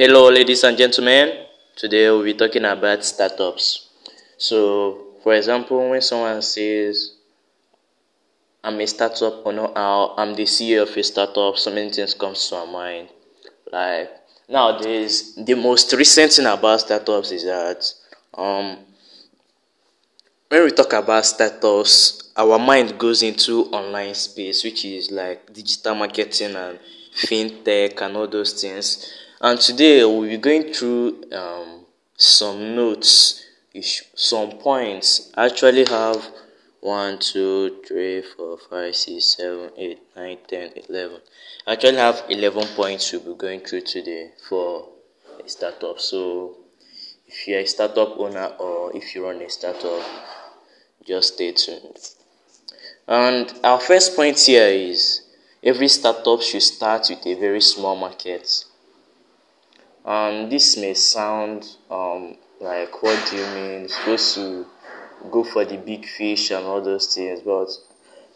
Hello, ladies and gentlemen. Today we'll be talking about startups. So, for example, when someone says, I'm a startup owner, I'm the CEO of a startup, so many things come to my mind. Like, nowadays, the most recent thing about startups is that um, when we talk about startups, our mind goes into online space, which is like digital marketing and fintech and all those things. And today we'll be going through um, some notes, some points. I actually have 1, 2, 3, 4, 5, 6, 7, 8, 9, 10, 11. I actually have 11 points we'll be going through today for a startup. So if you're a startup owner or if you run a startup, just stay tuned. And our first point here is every startup should start with a very small market. And this may sound um, like, what do you mean? You're supposed to go for the big fish and all those things, but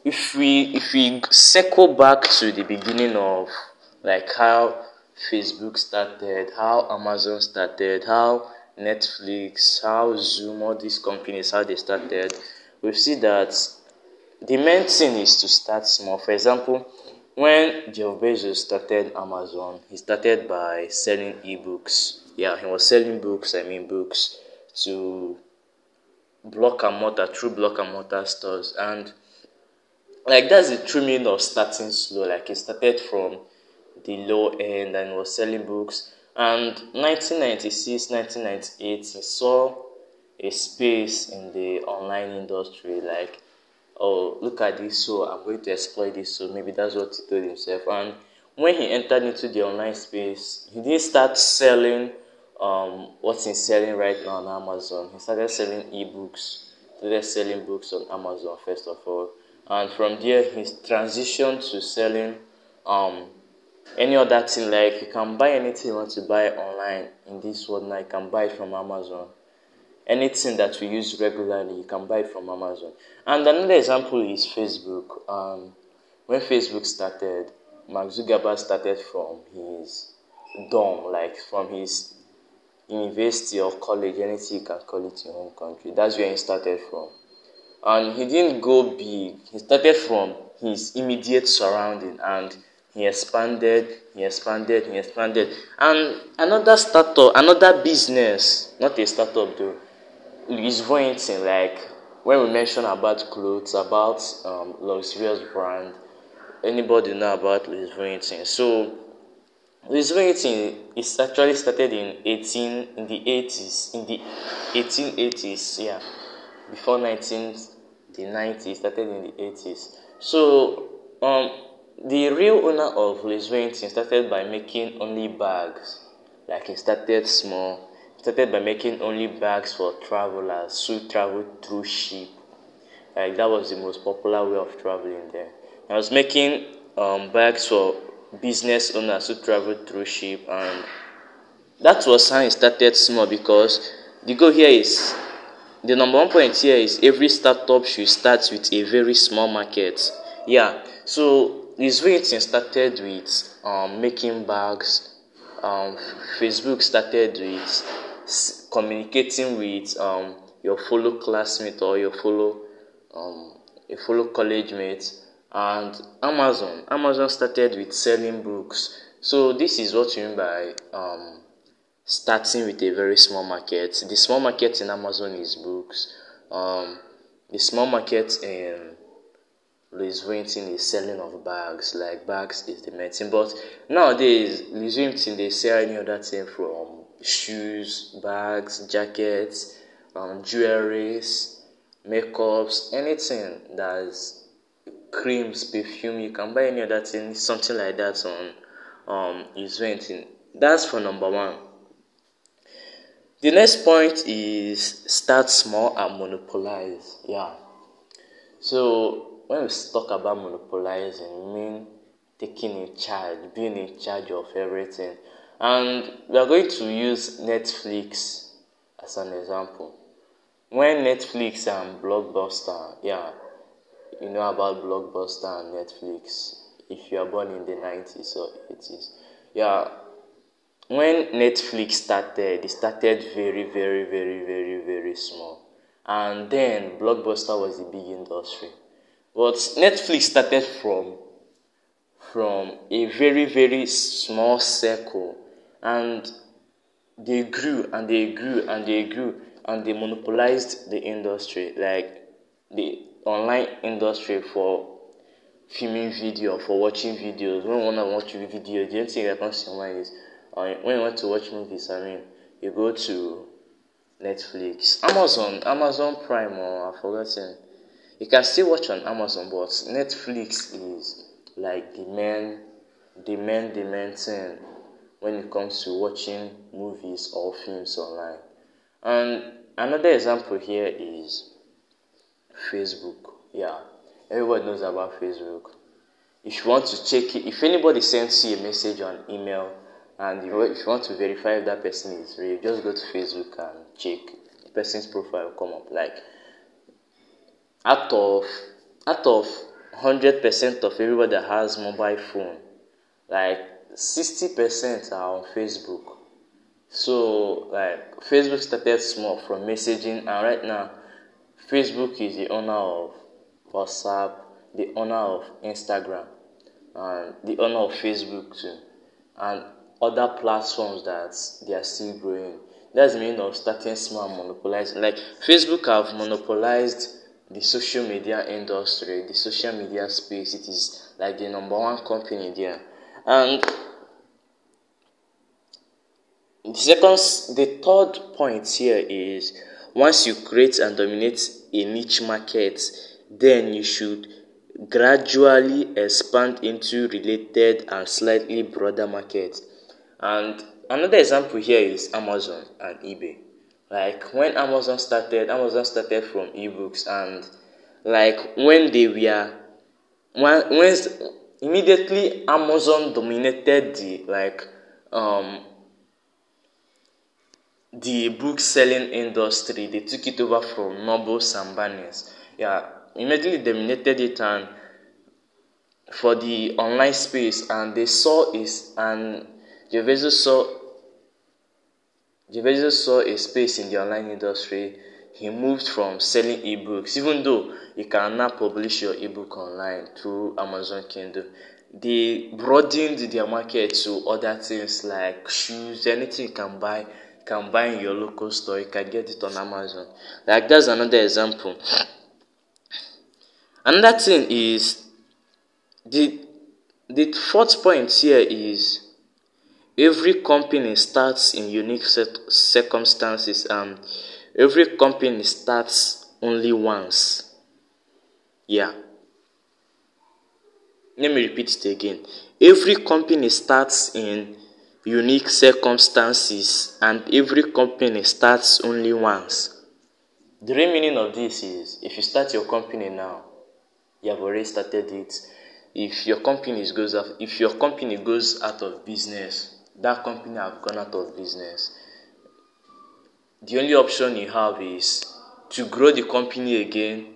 if we if we circle back to the beginning of like how Facebook started, how Amazon started, how Netflix, how Zoom, all these companies, how they started, we see that the main thing is to start small. For example, when Jeff Bezos started Amazon, he started by selling ebooks. Yeah, he was selling books, I mean books, to block and mortar, through block and mortar stores. And like that's the true meaning of starting slow. Like he started from the low end and was selling books. And 1996, 1998, he saw a space in the online industry. Like, oh, look at this, so I'm going to exploit this. So maybe that's what he told himself. And when he entered into the online space, he didn't start selling um, what he's selling right now on Amazon. He started selling ebooks, started selling books on Amazon first of all, and from there he transitioned to selling um, any other thing. Like you can buy anything you want to buy online in this world now. You can buy it from Amazon. Anything that we use regularly, you can buy from Amazon. And another example is Facebook. Um, when Facebook started, Mark Zuckerberg started from his dorm, like from his university or college, anything you can call it in your own country. That's where he started from. And he didn't go big. He started from his immediate surrounding and he expanded, he expanded, he expanded. And another startup, another business, not a startup though, is Vuitton. Like when we mention about clothes, about um, luxurious brand, anybody know about Louis Vuitton. So Louis Vuitton is actually started in 18 in the 80s, in the 1880s, yeah, before 19 the 90s, started in the 80s. So um, the real owner of Louis Vuitton started by making only bags, like he started small. Started by making only bags for travelers who travel through ship. Like that was the most popular way of traveling there. I was making um, bags for business owners who travel through ship, and that was how it started small because the goal here is the number one point here is every startup should start with a very small market. Yeah, so this Vuitton started with um, making bags. Um, Facebook started with communicating with um, your fellow classmate or your fellow um, your fellow college mate and Amazon. Amazon started with selling books. So this is what you mean by um, starting with a very small market. The small market in Amazon is books. Um, the small market in Louis Vuitton is selling of bags. Like bags is the main thing. But nowadays, Louis Vuitton they sell any other thing from shoes, bags, jackets, um, jewelries, makeups, anything that's creams, perfume, you can buy any other thing, something like that on um is renting. That's for number one. The next point is start small and monopolize. Yeah. So when we talk about monopolizing, we mean taking in charge, being in charge of everything. And we are going to use Netflix as an example. When Netflix and Blockbuster, yeah, you know about Blockbuster and Netflix if you are born in the 90s or 80s. Yeah, when Netflix started, it started very, very, very, very, very small. And then Blockbuster was the big industry. But Netflix started from from a very, very small circle and they grew and they grew and they grew and they monopolized the industry, like the online industry for filming video, for watching videos. When you want to watch a video, the only thing that comes to mind is uh, when you want to watch movies, I mean, you go to Netflix, Amazon, Amazon Prime, or I've forgotten. You can still watch on Amazon, but Netflix is like the main, the main, the main thing when it comes to watching movies or films online. And another example here is Facebook. Yeah, everybody knows about Facebook. If you want to check it, if anybody sends you a message on email and you, if you want to verify if that person is real, just go to Facebook and check the person's profile will come up. Like out of out of hundred percent of everybody that has mobile phone, like sixty percent are on Facebook. So like Facebook started small from messaging, and right now Facebook is the owner of WhatsApp, the owner of Instagram, and the owner of Facebook too, and other platforms that they are still growing. That's meaning of starting small monopolizing. Like Facebook have monopolized the social media industry, the social media space. It is like the number one company there. And the second, the third point here is once you create and dominate a niche market, then you should gradually expand into related and slightly broader markets. And another example here is Amazon and eBay. Like when Amazon started, Amazon started from ebooks, and like when they were, when, when immediately Amazon dominated the like um the book selling industry. They took it over from Nobles and Barnes. Yeah, immediately dominated it and for the online space, and they saw is and Jeff saw Jeff saw a space in the online industry. He moved from selling ebooks, even though you can now publish your ebook online through Amazon Kindle. They broadened their market to other things like shoes, anything you can buy can buy in your local store, you can get it on Amazon. Like that's another example. Another thing is the the fourth point here is every company starts in unique circumstances and every company starts only once. Yeah. Let me repeat it again. Every company starts in unique circumstances and every company starts only once. The real meaning of this is if you start your company now, you have already started it. If your company goes out, if your company goes out of business, that company have gone out of business. The only option you have is to grow the company again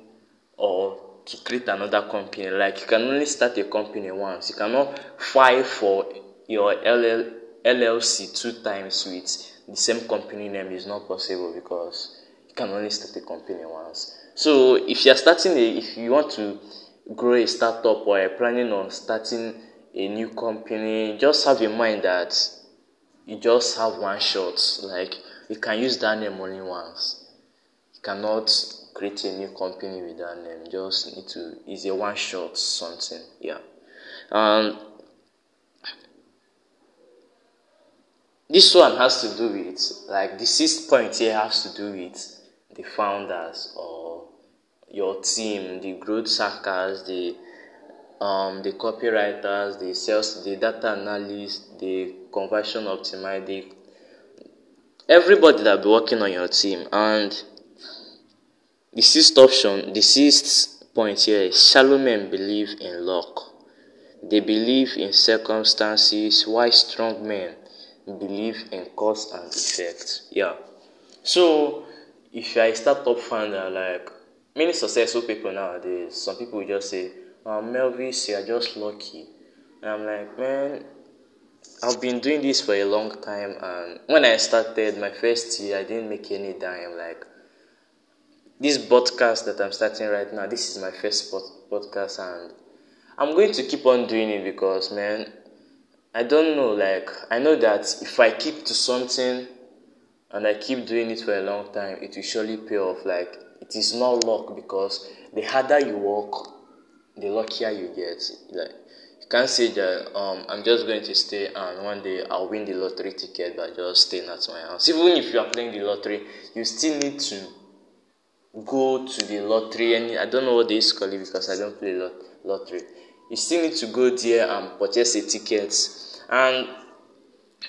or to create another company. Like you can only start a company once. You cannot file for your LL, LLC two times with the same company name is not possible because you can only start a company once. So if you're starting a, if you want to grow a startup or are planning on starting a new company, just have in mind that you just have one shot. Like you can use that name only once. You cannot create a new company with that name. Just need to. It's a one shot something. Yeah. Um, this one has to do with like the sixth point here has to do with the founders or your team, the growth hackers, the um, the copywriters, the sales, the data analysts, the conversion optimizer, the everybody that be working on your team. And the sixth option, the sixth point here is shallow men believe in luck. They believe in circumstances, while strong men believe in cause and effect. Yeah. So if you're a startup founder, like many successful people nowadays, some people just say, ah, oh, Melvis, you're just lucky. And I'm like, man, I've been doing this for a long time, and when I started my first year, I didn't make any dime. Like this podcast that I'm starting right now, this is my first podcast, and I'm going to keep on doing it because, man, I don't know. Like I know that if I keep to something and I keep doing it for a long time, it will surely pay off. Like it is not luck because the harder you work, the luckier you get. Like can't say that um, I'm just going to stay and one day I'll win the lottery ticket by just staying at my house. Even if you are playing the lottery, you still need to go to the lottery. And I don't know what they call it because I don't play lot- lottery. You still need to go there and purchase a ticket. And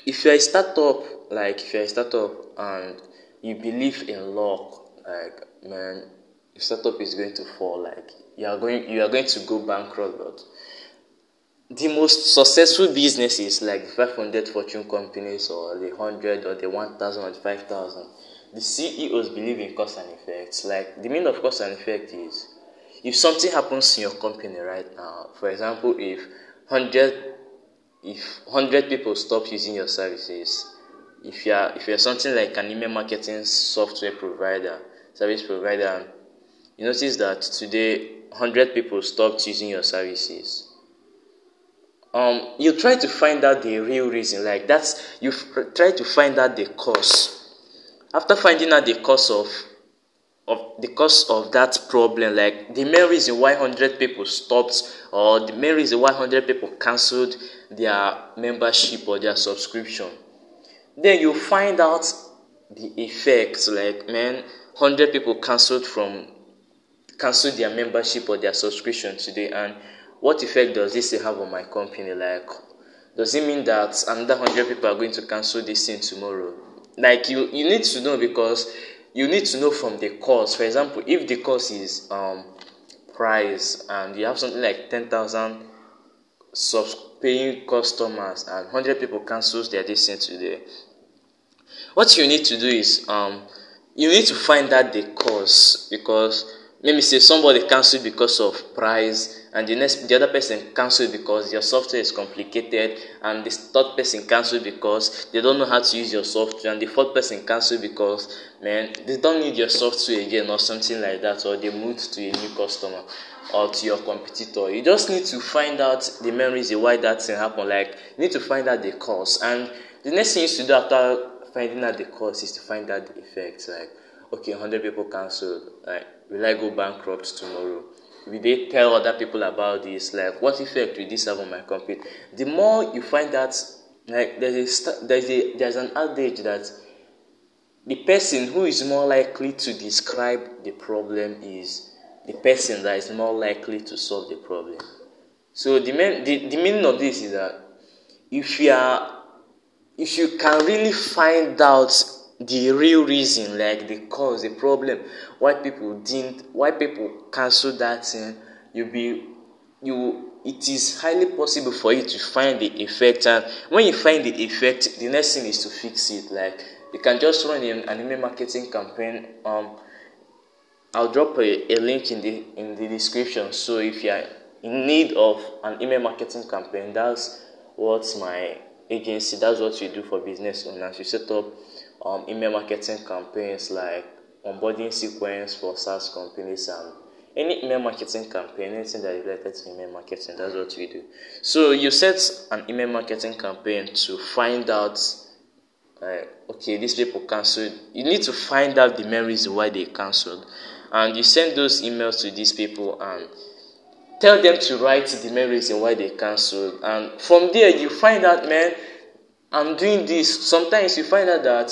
if you're a startup, like if you're a startup and you believe in luck, like man, your startup is going to fall. Like you are going, you are going to go bankrupt. But the most successful businesses, like the 500 Fortune companies, or the 100, or the 1,000, or the 5,000, the CEOs believe in cause and effects. Like the meaning of cause and effect is if something happens in your company right now, for example, if 100 if 100 people stop using your services, if you're if you're something like an email marketing software provider, service provider, you notice that today 100 people stopped using your services. Um, you try to find out the real reason, like that's you try to find out the cause. After finding out the cause of of the cause of that problem, like the main reason why 100 people stopped, or the main reason why 100 people cancelled their membership or their subscription, then you find out the effects. Like, man, 100 people cancelled from cancelled their membership or their subscription today, and what effect does this have on my company? Like, does it mean that another 100 people are going to cancel this thing tomorrow? Like, you, you need to know because you need to know from the cause. For example, if the cause is um, price and you have something like 10,000 subs paying customers and 100 people cancels their distance today, what you need to do is um, you need to find out the cause because me say somebody cancelled because of price and the next the other person cancelled because your software is complicated and the third person cancelled because they don't know how to use your software and the fourth person cancelled because man they don't need your software again or something like that or they moved to a new customer or to your competitor. You just need to find out the main reason why that thing happened. Like you need to find out the cause. And the next thing you should do after finding out the cause is to find out the effects like okay 100 people cancelled. Like will i go bankrupt tomorrow? Will they tell other people about this? Like what effect will this have on my company? The more you find that like there's a there's a there's an adage that the person who is more likely to describe the problem is the person that is more likely to solve the problem. So the main the, the meaning of this is that if you are if you can really find out the real reason, like the cause, the problem, why people didn't, why people cancel that thing, you be, you, it is highly possible for you to find the effect, and when you find the effect, the next thing is to fix it. Like you can just run an email marketing campaign. Um, I'll drop a, a link in the in the description. So if you are in need of an email marketing campaign, that's what my agency, that's what we do for business owners. You set up um, email marketing campaigns like onboarding sequence for SaaS companies and any email marketing campaign, anything that is related to email marketing, that's what we do. So you set an email marketing campaign to find out, uh, okay, these people cancelled. You need to find out the main reason why they cancelled, and you send those emails to these people and tell them to write the main reason why they cancelled. And from there, you find out, man, I'm doing this. Sometimes you find out that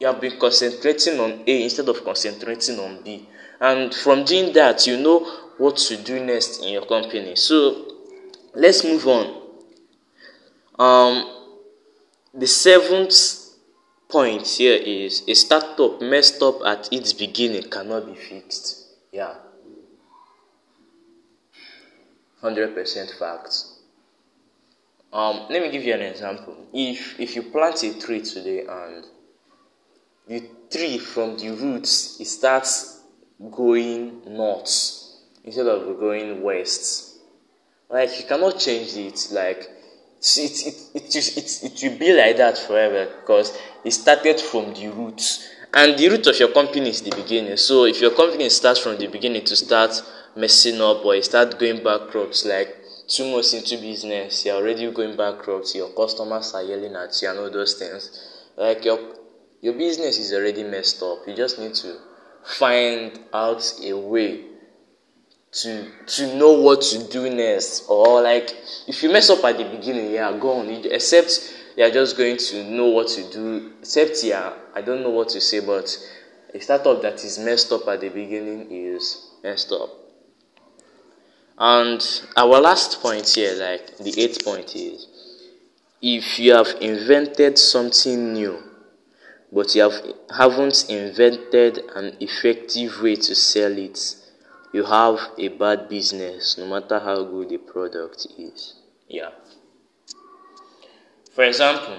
you have been concentrating on A instead of concentrating on B. And from doing that, you know what to do next in your company. So let's move on. Um, the seventh point here is a startup messed up at its beginning cannot be fixed. Yeah. 100% facts. Um, let me give you an example. If if you plant a tree today and the tree from the roots it starts going north instead of going west, like you cannot change it. Like it, it, it, it, it will be like that forever because it started from the roots. And the root of your company is the beginning. So if your company starts from the beginning to start messing up or start going bankrupt, like two months into business, you're already going bankrupt, your customers are yelling at you and all those things. Like your your business is already messed up. You just need to find out a way to to know what to do next or like if you mess up at the beginning yeah go on except you're just going to know what to do except yeah i don't know what to say but a startup that is messed up at the beginning is messed up and our last point here like the eighth point is if you have invented something new but you have haven't invented an effective way to sell it you have a bad business no matter how good the product is. Yeah. For example,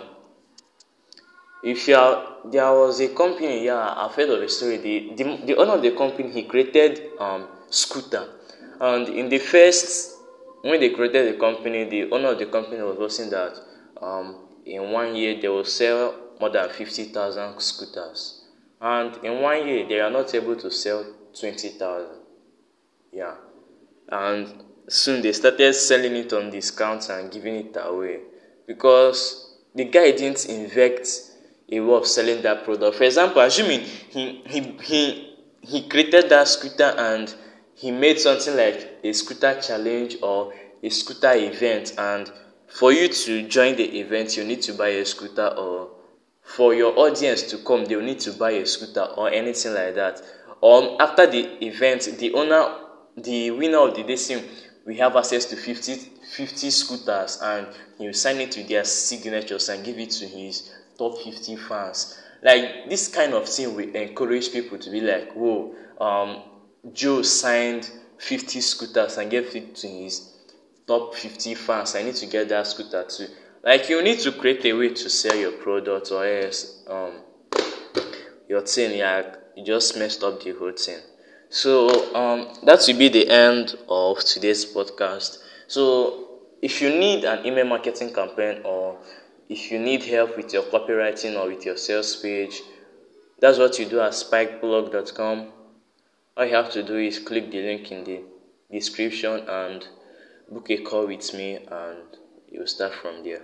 if you are there was a company, yeah, I've heard of a story. The, the, the owner of the company he created um scooter, and in the first when they created the company, the owner of the company was boasting that um in one year they will sell more than fifty thousand scooters, and in one year they are not able to sell twenty thousand. Yeah. And soon they started selling it on discounts and giving it away because the guy didn't invent a way of selling that product. For example, assuming he he he he created that scooter and he made something like a scooter challenge or a scooter event and for you to join the event you need to buy a scooter or for your audience to come they will need to buy a scooter or anything like that or after the event the owner the winner of the day we have access to 50, 50 scooters and he will sign it with their signatures and give it to his top 50 fans. Like this kind of thing will encourage people to be like, whoa, um, Joe signed 50 scooters and gave it to his top 50 fans. I need to get that scooter too. Like you need to create a way to sell your product or else um, your thing, yeah, you just messed up the whole thing. So um, that will be the end of today's podcast. So if you need an email marketing campaign or if you need help with your copywriting or with your sales page, that's what you do at spikeblog.com. All you have to do is click the link in the description and book a call with me, and you'll start from there.